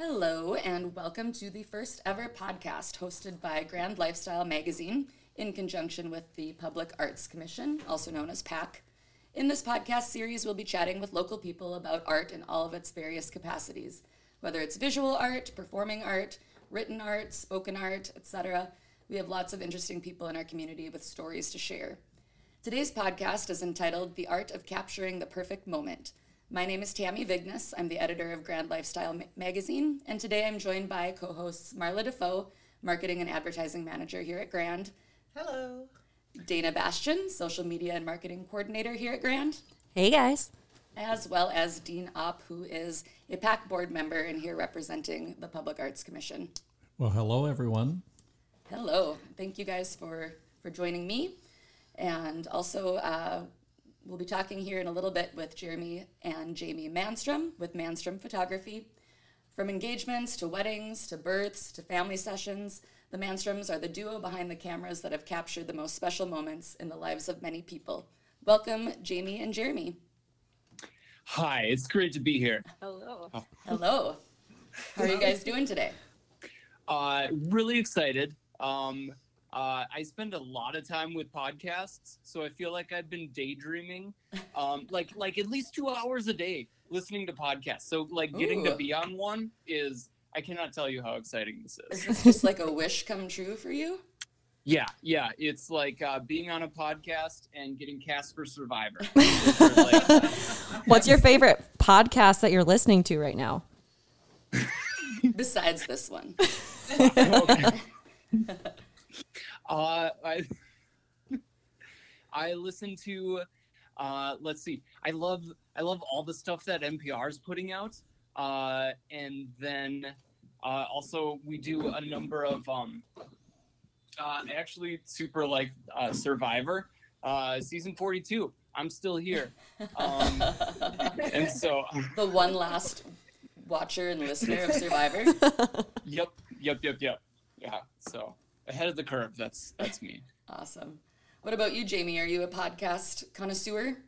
Hello, and welcome to the first ever podcast hosted by Grand Lifestyle Magazine in conjunction with the Public Arts Commission, also known as PAC. In this podcast series, we'll be chatting with local people about art in all of its various capacities, whether it's visual art, performing art, written art, spoken art, etc. We have lots of interesting people in our community with stories to share. Today's podcast is entitled The Art of Capturing the Perfect Moment. My name is Tami Vigness. I'm the editor of Grand Lifestyle Ma- Magazine, and today I'm joined by co hosts Marla DeFoe, Marketing and Advertising Manager here at Grand, Hello. Dayna Bastian, Social Media and Marketing Coordinator here at Grand, Hey guys. as well as Dean Opp, who is a PAC board member and here representing the Public Arts Commission. Well, hello, everyone. Hello. Thank you guys for, for joining me. And also, uh, we'll be talking here in a little bit with Jeremy and Jamie Manstrom with Manstrom Photography. From engagements to weddings to births to family sessions, the Manstroms are the duo behind the cameras that have captured the most special moments in the lives of many people. Welcome, Jamie and Jeremy. Hi, it's great to be here. Hello. Hello. How are you guys doing today? Uh, really excited. Um, uh, I spend a lot of time with podcasts, so I feel like I've been daydreaming, um, like like at least two hours a day listening to podcasts. So like getting Ooh. to be on one is I cannot tell you how exciting this Is is. this just like a wish come true for you? Yeah, yeah, it's like uh, being on a podcast and getting cast for Survivor. What's your favorite podcast that you're listening to right now? Besides this one. Uh, I I listen to. Uh, let's see. I love I love all the stuff that NPR is putting out. Uh, and then uh, also we do a number of um, uh, actually super like uh, Survivor, uh, season forty two. I'm still here, um, and so the one last watcher and listener of Survivor. yep, yep, yep, yep. Yeah. So ahead of the curve. That's that's me. Awesome. What about you, Jamie? Are you a podcast connoisseur?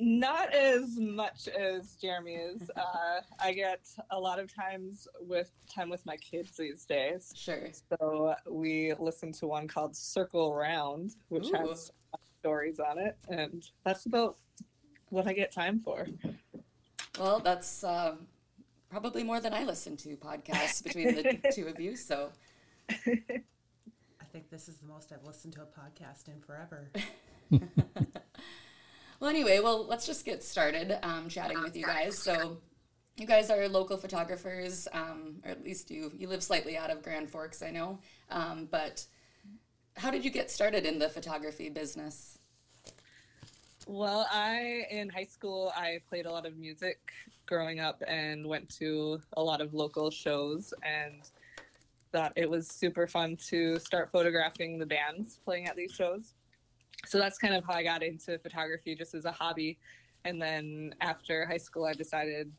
Not as much as Jeremy is. Uh, I get a lot of times with time with my kids these days. Sure. So we listen to one called Circle Round, which Ooh. has stories on it, and that's about what I get time for. Well, that's uh, probably more than I listen to podcasts between the two of you. So, I think this is the most I've listened to a podcast in forever. well, anyway, well, let's just get started um, chatting with you guys. So, you guys are local photographers, um, or at least you you live slightly out of Grand Forks, I know. Um, but how did you get started in the photography business? Well, I in high school I played a lot of music growing up and went to a lot of local shows and thought it was super fun to start photographing the bands playing at these shows. So that's kind of how I got into photography just as a hobby. And then after high school I decided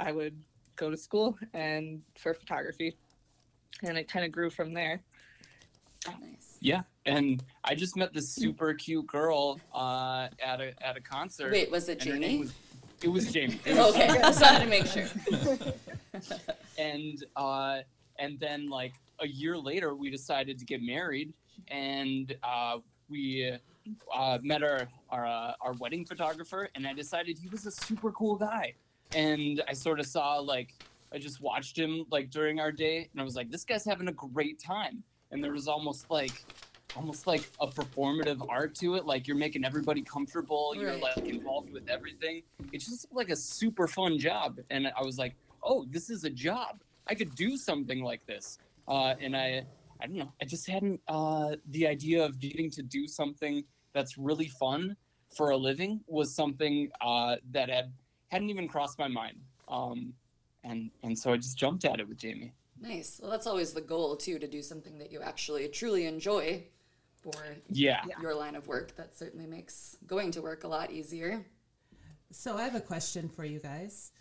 I would go to school and for photography. And it kind of grew from there. Nice. Yeah, and I just met this super cute girl uh, at a at a concert. Wait, was it and her name Jamie? was- it was Jamie. It was Okay, just wanted to make sure. and uh, and then like a year later, we decided to get married, and uh, we uh, met our our uh, our wedding photographer, and I decided he was a super cool guy, and I sort of saw like I just watched him like during our day, and I was like, this guy's having a great time, and there was almost like almost like a performative art to it like you're making everybody comfortable you're like involved with everything. It's just like a super fun job. And i was like oh this is a job i could do something like this uh, and i i don't know i just hadn't uh, the idea of getting to do something that's really fun for a living was something uh, that had hadn't even crossed my mind um, and and so i just jumped at it with jamie Nice. Well, that's always the goal too, to do something that you actually truly enjoy for yeah your line of work. That certainly makes going to work a lot easier. So I have a question for you guys.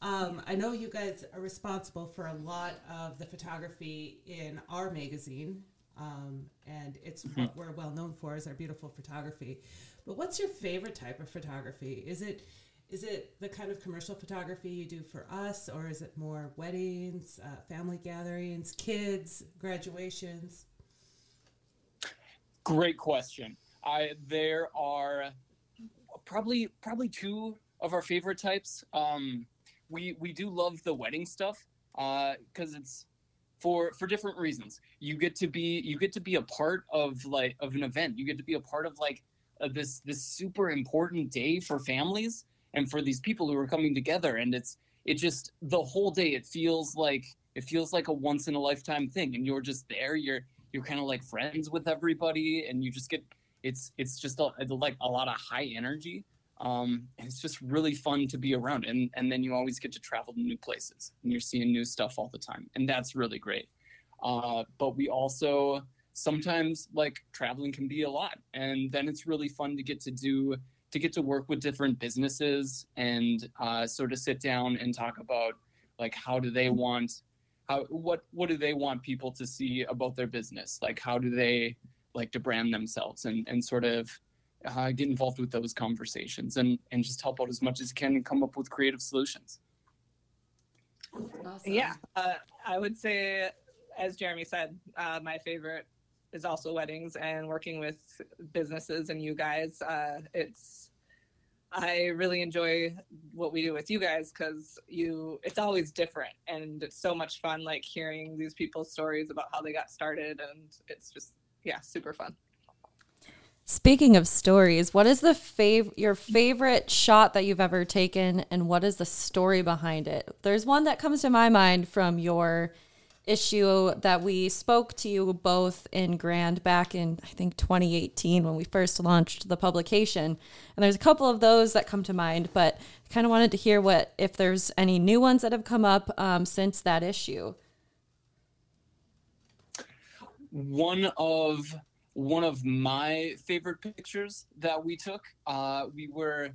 Um, I know you guys are responsible for a lot of the photography in our magazine, um, and it's what we're well known for is our beautiful photography. But what's your favorite type of photography? Is it is it the kind of commercial photography you do for us, or is it more weddings, uh, family gatherings, kids, graduations? Great question. I there are probably probably two of our favorite types. Um, we we do love the wedding stuff because uh, it's for for different reasons. You get to be you get to be a part of like of an event. You get to be a part of like uh, this this super important day for families and for these people who are coming together. And it's it just the whole day. It feels like it feels like a once in a lifetime thing, and you're just there. You're you're kind of like friends with everybody, and you just get it's it's just a, like a lot of high energy um, it's just really fun to be around. And and then you always get to travel to new places and you're seeing new stuff all the time. And that's really great. Uh, but we also sometimes like traveling can be a lot. And then it's really fun to get to do to get to work with different businesses and uh, sort of sit down and talk about like how do they want how what what do they want people to see about their business? Like how do they like to brand themselves and and sort of uh, get involved with those conversations and and just help out as much as you can and come up with creative solutions. Awesome. Yeah, uh, I would say, as Jeremy said, uh, my favorite is also weddings and working with businesses and you guys. Uh, it's I really enjoy what we do with you guys because you it's always different and it's so much fun like hearing these people's stories about how they got started and it's just yeah super fun. Speaking of stories, what is the fav- your favorite shot that you've ever taken and what is the story behind it? There's one that comes to my mind from your issue that we spoke to you both in Grand back in I think 2018 when we first launched the publication. And there's a couple of those that come to mind, but I kind of wanted to hear what if there's any new ones that have come up um, since that issue. One of one of my favorite pictures that we took. Uh, we were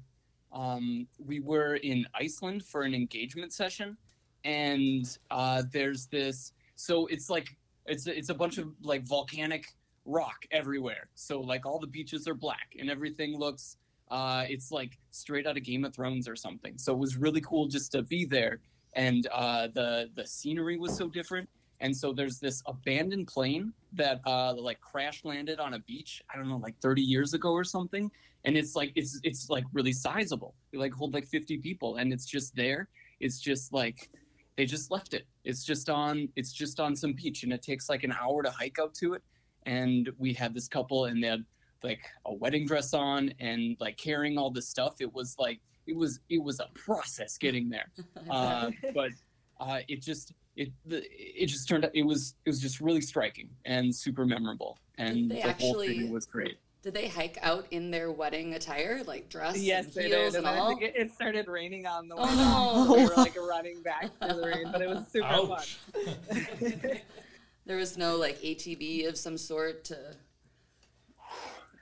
um, we were in Iceland for an engagement session, and uh, there's this. So it's like it's it's a bunch of like volcanic rock everywhere. So like all the beaches are black and everything looks. Uh, it's like straight out of Game of Thrones or something. So it was really cool just to be there, and uh, the the scenery was so different and so there's this abandoned plane that uh, like crash landed on a beach. I don't know, like 30 years ago or something. And it's like it's it's like really sizable. They like hold like 50 people, and it's just there. It's just like they just left it. It's just on it's just on some beach, and it takes like an hour to hike out to it. And we had this couple, and they had like a wedding dress on, and like carrying all this stuff. It was like it was it was a process getting there, uh, but uh, it just it it just turned out it was it was just really striking and super memorable and the actually, whole thing was great. Did they hike out in their wedding attire, like dress yes, and heels and, and all? It, it, started raining on the. Oh no! we were like running back through the rain, but it was super Ouch. fun. there was no like ATV of some sort to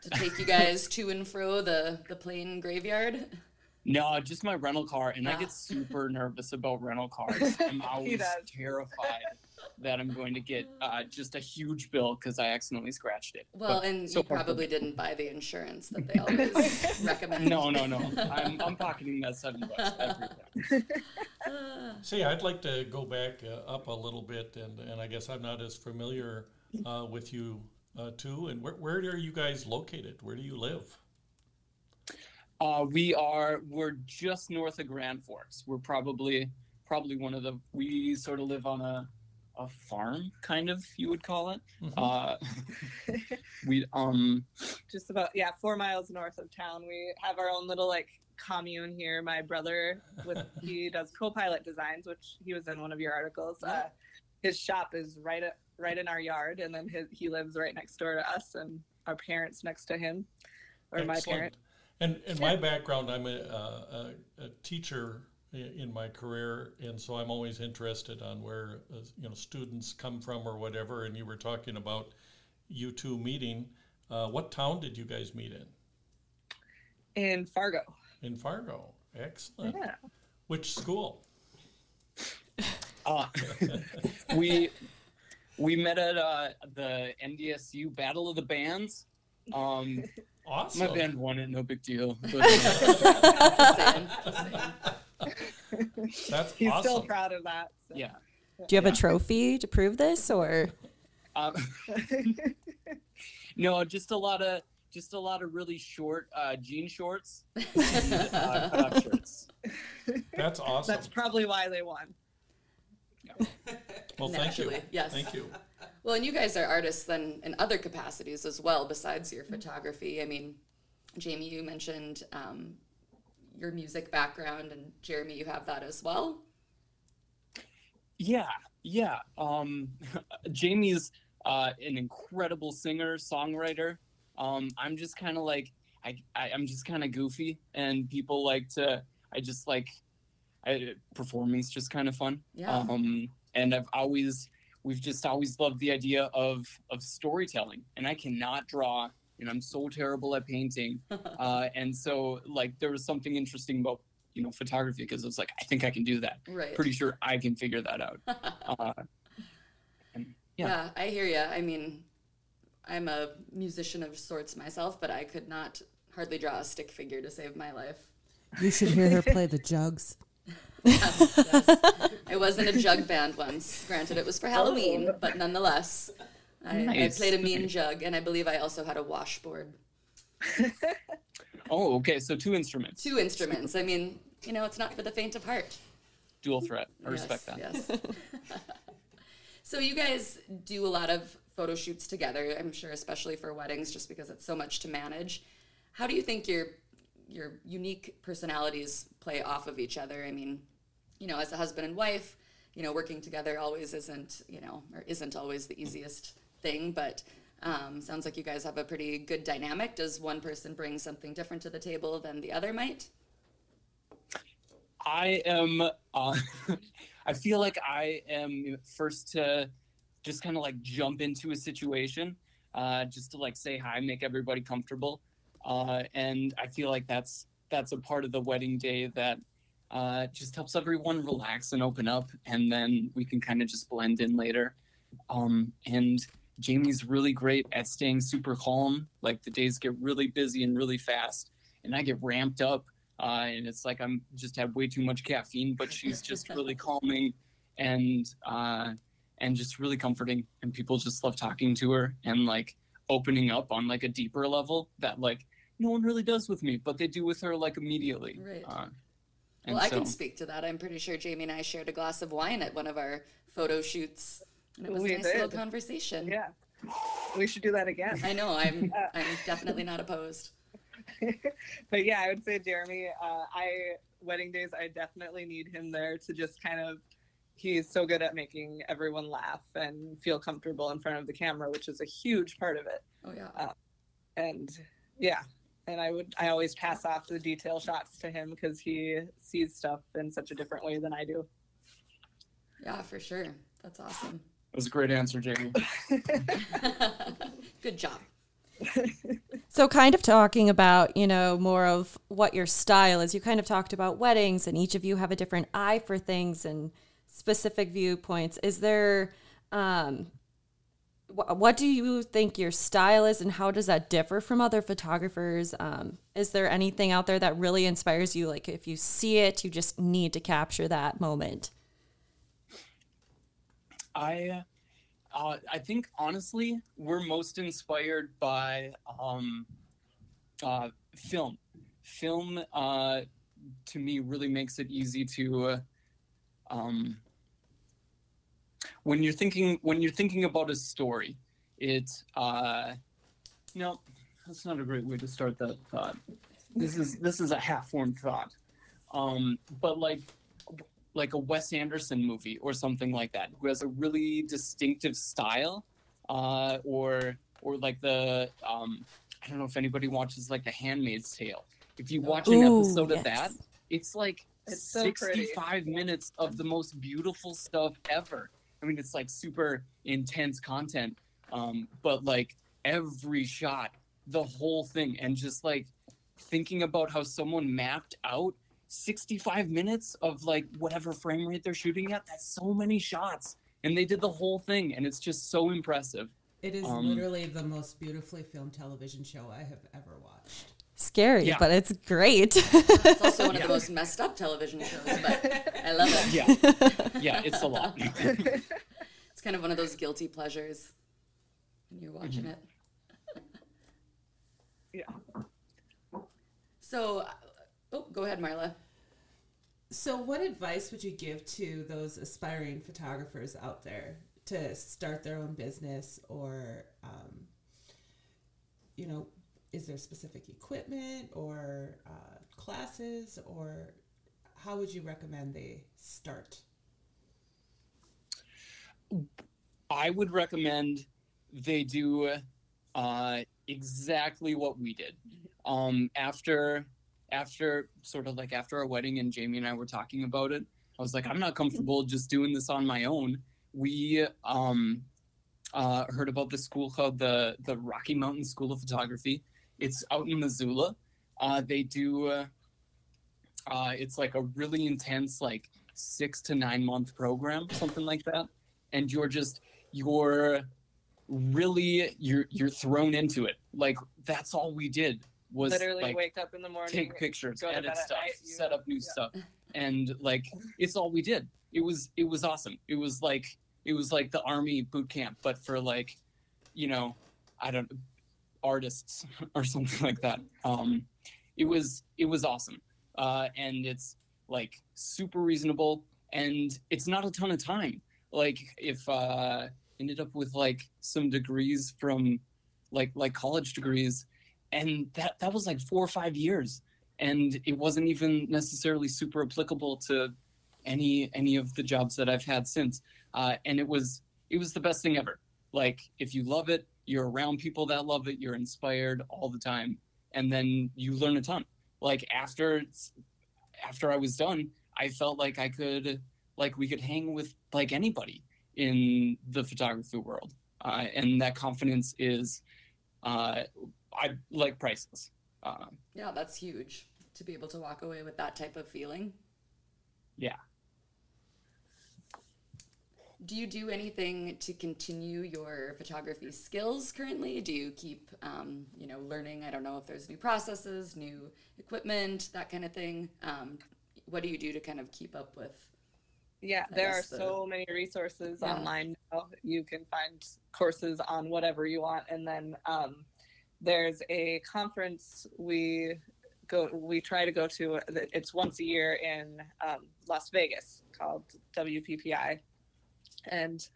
to take you guys to and fro the the plane graveyard. No, just my rental car, and I get super nervous about rental cars. I'm always terrified that I'm going to get uh, just a huge bill because I accidentally scratched it. Well, but and so you probably didn't buy the insurance that they always recommend. No, no, no. I'm, I'm pocketing that seven bucks every time. See, I'd like to go back uh, up a little bit, and, and I guess I'm not as familiar uh, with you uh, too. And where, where are you guys located? Where do you live? Uh, we are we're just north of Grand Forks. We're probably probably one of the we sort of live on a a farm kind of you would call it. Mm-hmm. Uh, we um just about yeah four miles north of town. We have our own little like commune here. My brother with he does co-pilot designs, which he was in one of your articles. Uh, his shop is right at, right in our yard, and then his, he lives right next door to us, and our parents next to him, or Excellent. my parent. And in my background, I'm a, a, a, teacher in my career, and so I'm always interested on where uh, you know students come from or whatever. And you were talking about you two meeting. Uh, what town did you guys meet in? In Fargo. In Fargo, excellent. Yeah. Which school? Uh, we we met at uh, the NDSU Battle of the Bands. Um, Awesome. My band won it, no big deal. But, Just saying, just saying. That's He's awesome. still proud of that. so. yeah. Do you have a trophy to prove this, or Um, no, just a lot of just a lot of really short uh, jean shorts, and, uh, shirts. That's awesome. That's probably why they won. well, thank you. Yes. Thank you. Well, and you guys are artists then in other capacities as well, besides your photography. I mean, Jamie, you mentioned um, your music background, and Jeremy, you have that as well. Yeah, yeah. Um, Jamie's uh, an incredible singer, songwriter. Um, I'm just kind of like I, I I'm just kind of goofy, and people like to. I just like I, performing's just kind of fun. Yeah. Um, and I've always we've just always loved the idea of of storytelling, and I cannot draw, and I'm so terrible at painting. uh, and so like there was something interesting about you know photography because it's like I think I can do that Right. pretty sure I can figure that out. Uh, and yeah. Yeah, I hear you. I mean, I'm a musician of sorts myself, but I could not hardly draw a stick figure to save my life. You should hear her play the jugs. Um, yes, yes. I was in a jug band once. Granted, it was for Halloween, oh. but nonetheless, I, I played a mean jug, and I believe I also had a washboard. Oh, okay. So two instruments, Two instruments. I mean, you know, it's not for the faint of heart. dual threat. I Yes, respect that. Yes. so you guys do a lot of photo shoots together. I'm sure, especially for weddings, just because it's so much to manage. How do you think your your unique personalities play off of each other? I mean, you know, as a husband and wife, you know, working together always isn't, you know, or isn't always the easiest thing, but um, sounds like you guys have a pretty good dynamic. Does one person bring something different to the table than the other might? I am. Uh, I feel like I am first to just kind of like jump into a situation, uh, just to like say hi, make everybody comfortable, uh, and I feel like that's that's a part of the wedding day that uh, just helps everyone relax and open up, and then we can kind of just blend in later. Um, and Jamie's really great at staying super calm. Like the days get really busy and really fast, and I get ramped up uh, and it's like I'm just had way too much caffeine, but she's just really calming and uh, and just really comforting, and people just love talking to her and like opening up on like a deeper level that like no one really does with me, but they do with her like immediately. Right. Uh, and Well, I can speak to that. I'm pretty sure Jamie and I shared a glass of wine at one of our photo shoots, and it was a nice little conversation. Yeah. We should do that again. I know. I'm I'm definitely not opposed. but yeah, I would say Jeremy. Uh, I wedding days. I definitely need him there to just kind of. He's so good at making everyone laugh and feel comfortable in front of the camera, which is a huge part of it. Oh yeah. And yeah, and I would. I always pass off the detail shots to him because he sees stuff in such a different way than I do. Yeah, for sure. That's awesome. That was a great answer, Jamie. Good job. So, kind of talking about, you know, more of what your style is. You kind of talked about weddings, and each of you have a different eye for things and specific viewpoints. Is there, um, wh- what do you think your style is, and how does that differ from other photographers? Um, is there anything out there that really inspires you? Like, if you see it, you just need to capture that moment. I uh, I think honestly we're most inspired by um, uh, film. Film uh, to me really makes it easy to um, when you're thinking when you're thinking about a story. It uh, no, that's not a great way to start that thought. This is this is a half-formed thought. Um, but like like a Wes Anderson movie or something like that, who has a really distinctive style, uh, or or like the um, I don't know if anybody watches like The Handmaid's Tale. If you watch an Ooh, episode of that, it's like It's so pretty. 65 minutes of the most beautiful stuff ever. I mean, it's like super intense content, um, but like every shot, the whole thing, and just like thinking about how someone mapped out 65 minutes of like whatever frame rate they're shooting at. That's so many shots, and they did the whole thing, and it's just so impressive. It is Um, literally the most beautifully filmed television show I have ever watched. Scary, Yeah. but it's great. It's also one of the most messed up television shows, but I love it. Yeah, yeah, it's a lot. It's kind of one of those guilty pleasures when you're watching it. Yeah. So, uh, oh, go ahead, Marla. So, what advice would you give to those aspiring photographers out there to start their own business, or, um, you know, is there specific equipment or uh, classes, or how would you recommend they start? I would recommend they do uh, exactly what we did. Um, after after sort of like after our wedding and Jamie and I were talking about it, I was like, I'm not comfortable just doing this on my own. We um, uh, heard about the school called the the Rocky Mountain School of Photography. It's out in Missoula. Uh, they do. Uh, uh, it's like a really intense, like six to nine month program, something like that, and you're just you're really you're you're thrown into it. Like that's all we did was Literally like wake up in the morning. take pictures, edit stuff, night, you- set up new yeah. stuff, and like it's all we did. It was it was awesome. It was like it was like the army boot camp, but for like, you know, I don't artists or something like that. Um, it was it was awesome, uh, and it's like super reasonable, and it's not a ton of time. Like if uh, ended up with like some degrees from like like college degrees and that that was like four or five years and it wasn't even necessarily super applicable to any any of the jobs that i've had since uh, and it was it was the best thing ever like if you love it you're around people that love it you're inspired all the time and then you learn a ton like after after i was done i felt like i could like we could hang with like anybody in the photography world uh, and that confidence is uh, I like priceless. Uh, Yeah, that's huge to be able to walk away with that type of feeling. yeah. Do you do anything to continue your photography skills currently? Do you keep, um, you know, learning? I don't know if there's new processes, new equipment, that kind of thing. Um, what do you do to kind of keep up with? Yeah, I there are the- so many resources Yeah. online now. You can find courses on whatever you want, and then um, there's a conference we go. We try to go to. It's once a year in um, Las Vegas called WPPI, and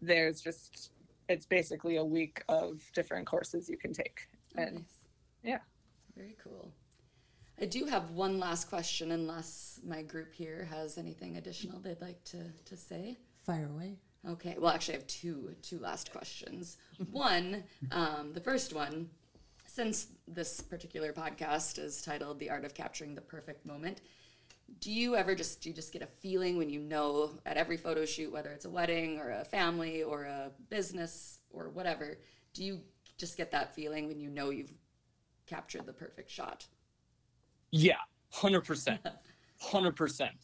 there's just it's basically a week of different courses you can take. And Nice. yeah. Very cool. I do have one last question, unless my group here has anything additional they'd like to, to say. Fire away. Okay, well, actually, I have two two last questions. One, um, the first one, since this particular podcast is titled "The Art of Capturing the Perfect Moment," do you ever just do you just get a feeling when you know at every photo shoot, whether it's a wedding or a family or a business or whatever, do you just get that feeling when you know you've captured the perfect shot? Yeah, hundred percent, hundred percent.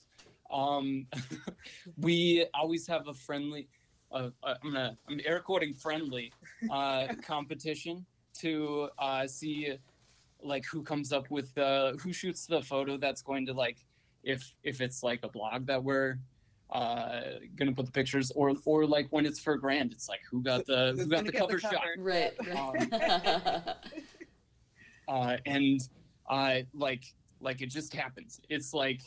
Um, we always have a friendly. Uh, uh, I'm gonna I'm air quoting friendly uh, competition to uh, see like who comes up with the who shoots the photo that's going to like if if it's like a blog that we're uh gonna put the pictures or or like when it's for grand it's like who got the who got the get the cover shot cover? Right. right. uh, and uh, like like it just happens. It's like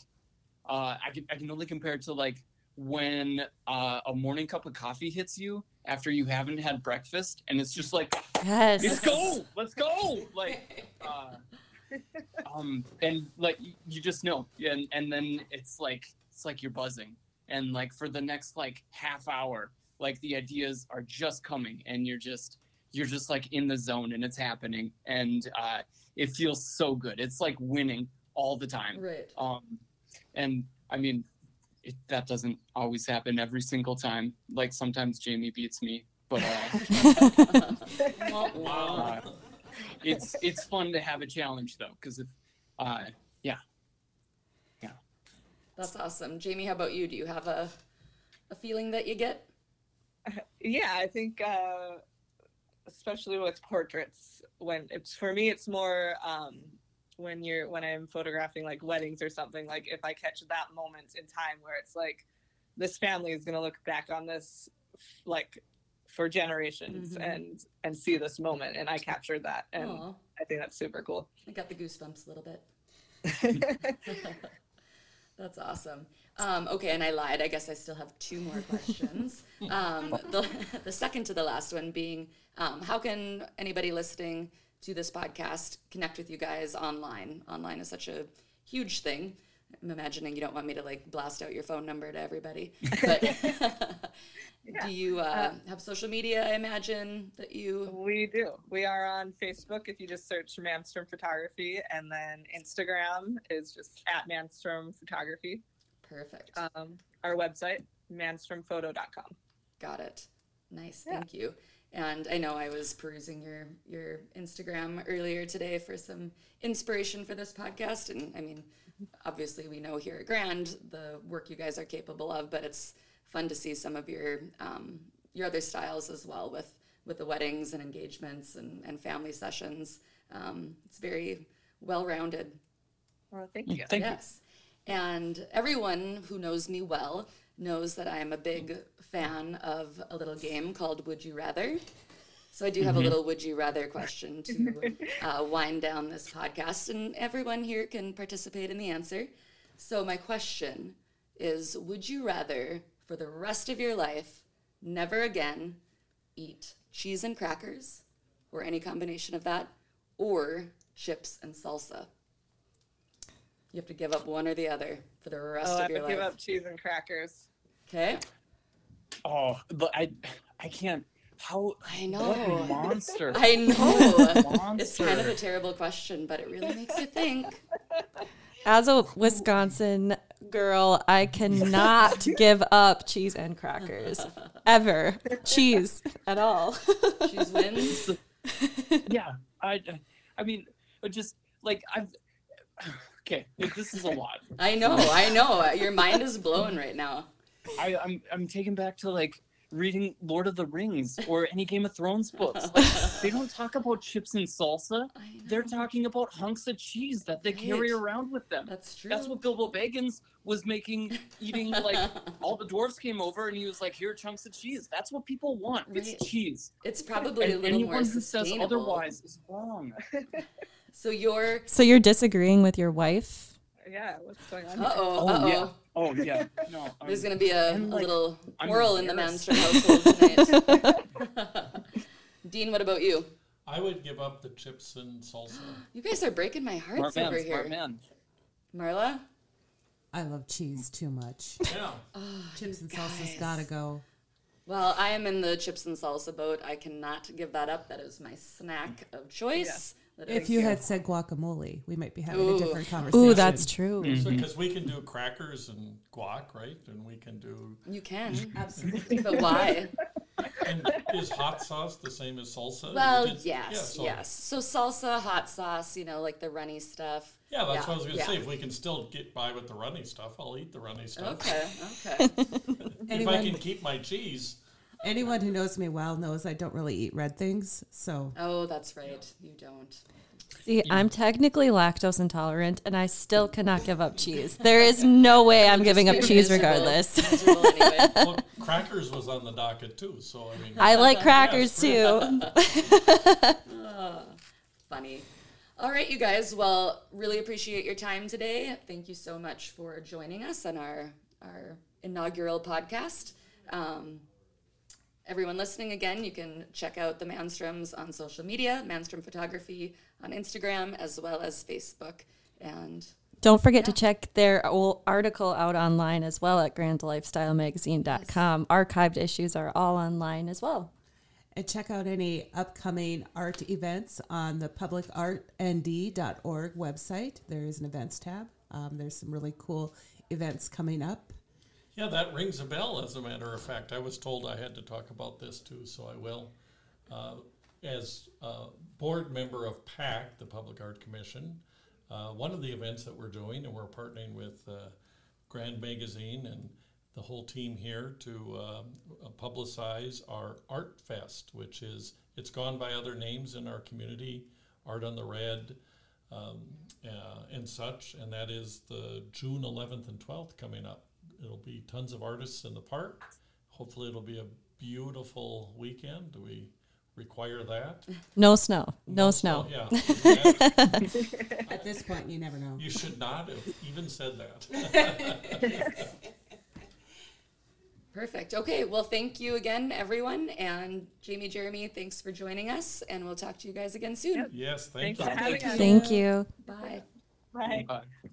uh, I can I can only compare it to like when uh, a morning cup of coffee hits you after you haven't had breakfast, and it's just like yes. let's go, let's go, like. Uh, um and like you just know. And and then it's like it's like you're buzzing. And like for the next like half hour like the ideas are just coming. And you're just you're just like in the zone and it's happening. And uh it feels so good. It's like winning all the time. Right. um and i mean it, that doesn't always happen every single time. Like sometimes jamie beats me but uh Wah, wah. uh, it's it's fun to have a challenge though because if uh yeah That's awesome. Jamie, how about you? Do you have a a feeling that you get? yeah, I think uh, especially with portraits. When it's for me, it's more um, when you're when I'm photographing like weddings or something. Like if I catch that moment in time where it's like this family is gonna look back on this like for generations Mhm. and and see this moment, and I captured that, and Aw, I think that's super cool. I got the goosebumps a little bit. That's awesome. Um, okay, and I lied. I guess I still have two more questions. um, the, the second to the last one being um, how can anybody listening to this podcast connect with you guys online? Online is such a huge thing. I'm imagining you don't want me to like blast out your phone number to everybody, but do you uh, have social media? I imagine that you. We do. We are on Facebook if you just search Manstrom Photography, and then Instagram is just at Manstrom Photography. Perfect. Um, our website, manstromphoto.com. Got it. Nice, Yeah. thank you. And I know I was perusing your your Instagram earlier today for some inspiration for this podcast. And I mean, obviously we know here at Grand the work you guys are capable of, but it's fun to see some of your um, your other styles as well with with the weddings and engagements and, and family sessions. Um, it's very well rounded. Well, thank you. Thank you. And everyone who knows me well knows that I am a big fan of a little game called Would You Rather. So I do have a little Would You Rather question to uh, wind down this podcast, and everyone here can participate in the answer. So my question is Would you rather, for the rest of your life, never again eat cheese and crackers, or any combination of that, or chips and salsa? You have to give up one or the other for the rest Oh, I of your would give up cheese and crackers. Okay. Oh, but I, I can't. How? I What a know. monster. I know. monster. it's kind of a terrible question, but it really makes you think. As a Wisconsin girl, I cannot give up cheese and crackers ever. Cheese at all. Cheese wins. yeah, I, I mean, just like I've. Okay, this is a lot. I know. I know. Your mind is blown right now. I, I'm I'm taken back to like reading Lord of the Rings or any Game of Thrones books. Like, they don't talk about chips and salsa. They're talking about hunks of cheese that they carry around with them. That's true. That's what Bilbo Baggins was making, eating like all the dwarves came over and he was like, "Here are chunks of cheese." That's what people want. Right. It's cheese. It's probably a little anyone more who says otherwise is wrong. So you're. So you're disagreeing with your wife? Yeah, what's going on? Uh here? oh. Yeah. Oh. Oh yeah. No. I'm- There's gonna be a, I'm, a like, little I'm quarrel in the embarrassed. Manstrom household tonight. Dean, what about you? I would give up the chips and salsa. You guys are breaking my heart Smart over man. here. Smart man. Marla? I love cheese too much. Yeah. Oh, chips and salsa's guys. gotta go. Well, I am in the chips and salsa boat. I cannot give that up. That is my snack of choice. That If you had said guacamole, we might be having Ooh. a different conversation. Ooh, that's true. Mm-hmm. Because we can do crackers and guac, right? And we can do. you can, absolutely. but why? And is hot sauce the same as salsa? Well, can- yes, yeah, so- yes. So salsa, hot sauce, you know, like the runny stuff. Yeah, that's Yeah, what I was going to yeah. say. If we can still get by with the runny stuff, I'll eat the runny stuff. Okay, okay. If I can keep my cheese, anyone who knows me well knows I don't really eat red things. So Oh, that's right. You don't. See, I'm technically lactose intolerant and I still cannot give up cheese. There is no way I'm giving up cheese miserable. regardless. Miserable anyway. well, crackers was on the docket too. So I mean, I like crackers too. Funny. All right, you guys. Well, really appreciate your time today. Thank you so much for joining us on our our inaugural podcast. Um, everyone listening, again, you can check out the Manstroms on social media, Manstrom Photography on Instagram, as well as Facebook. And Don't forget to check their ol- article out online as well at grandlifestylemagazine.com. Archived issues are all online as well. and check out any upcoming art events on the publicartnd.org website. There is an events tab. Um, there's some really cool events coming up. Yeah, that rings a bell. As a matter of fact, I was told I had to talk about this too, so I will. Uh, as a board member of PAC, the Public Art Commission, uh, one of the events that we're doing, and we're partnering with uh, Grand Magazine and the whole team here to uh, publicize our Art Fest, which is it's gone by other names in our community, Art on the Red, um, uh, and such, and that is the June 11th and 12th coming up. It'll be tons of artists in the park. Hopefully, it'll be a beautiful weekend. Do we require that? No snow. No, snow. Yeah. At this point, you never know. You should not have even said that. Perfect. Okay. Well, thank you again, everyone. And Jamie, Jeremy, thanks for joining us. And we'll talk to you guys again soon. Yes, thank Thanks you. for having us. Thank you. Bye. Bye. Bye.